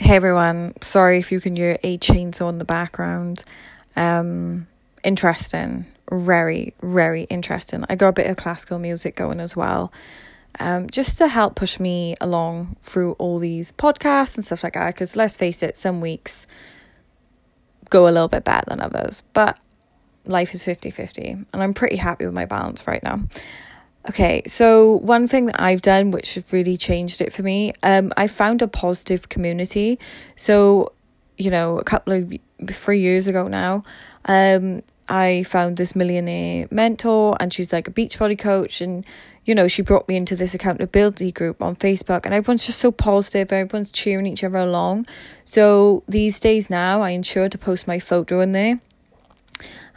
Hey everyone, sorry if you can hear a chainsaw in the background. Um, interesting, very, very interesting. I got a bit of classical music going as well, um, just to help push me along through all these podcasts and stuff like that. Because let's face it, some weeks go a little bit better than others, but life is 50 50, and I'm pretty happy with my balance right now. Okay, so one thing that I've done which has really changed it for me, um, I found a positive community. So, you know, a couple of three years ago now, um, I found this millionaire mentor, and she's like a Beachbody coach, and you know, she brought me into this accountability group on Facebook, and everyone's just so positive. Everyone's cheering each other along. So these days now, I ensure to post my photo in there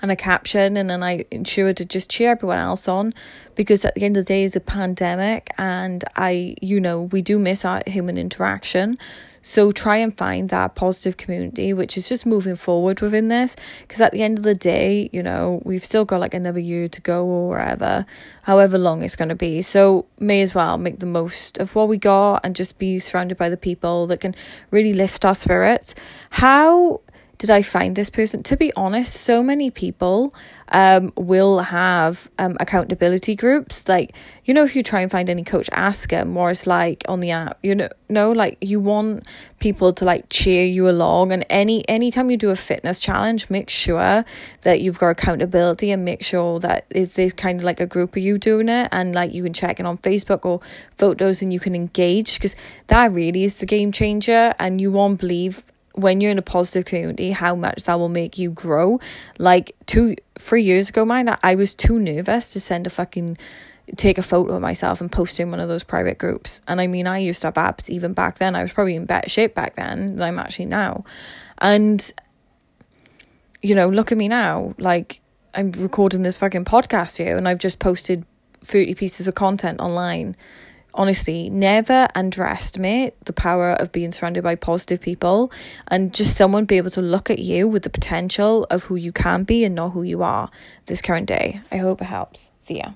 and a caption and then I ensure to just cheer everyone else on because at the end of the day it's a pandemic and I you know we do miss our human interaction. So try and find that positive community which is just moving forward within this because at the end of the day you know we've still got like another year to go or whatever however long it's going to be. So may as well make the most of what we got and just be surrounded by the people that can really lift our spirits. How did I find this person? To be honest, so many people um, will have um, accountability groups. Like, you know, if you try and find any coach, ask them, or it's like on the app, you know, no, like you want people to like cheer you along. And any anytime you do a fitness challenge, make sure that you've got accountability and make sure that is there's kind of like a group of you doing it and like you can check it on Facebook or photos and you can engage because that really is the game changer and you won't believe when you're in a positive community, how much that will make you grow. Like two, three years ago, mine, I was too nervous to send a fucking take a photo of myself and post in one of those private groups. And I mean, I used to have apps even back then. I was probably in better shape back then than I'm actually now. And, you know, look at me now. Like, I'm recording this fucking podcast for you, and I've just posted 30 pieces of content online honestly, never underestimate the power of being surrounded by positive people and just someone be able to look at you with the potential of who you can be and not who you are this current day. I hope it helps. See ya.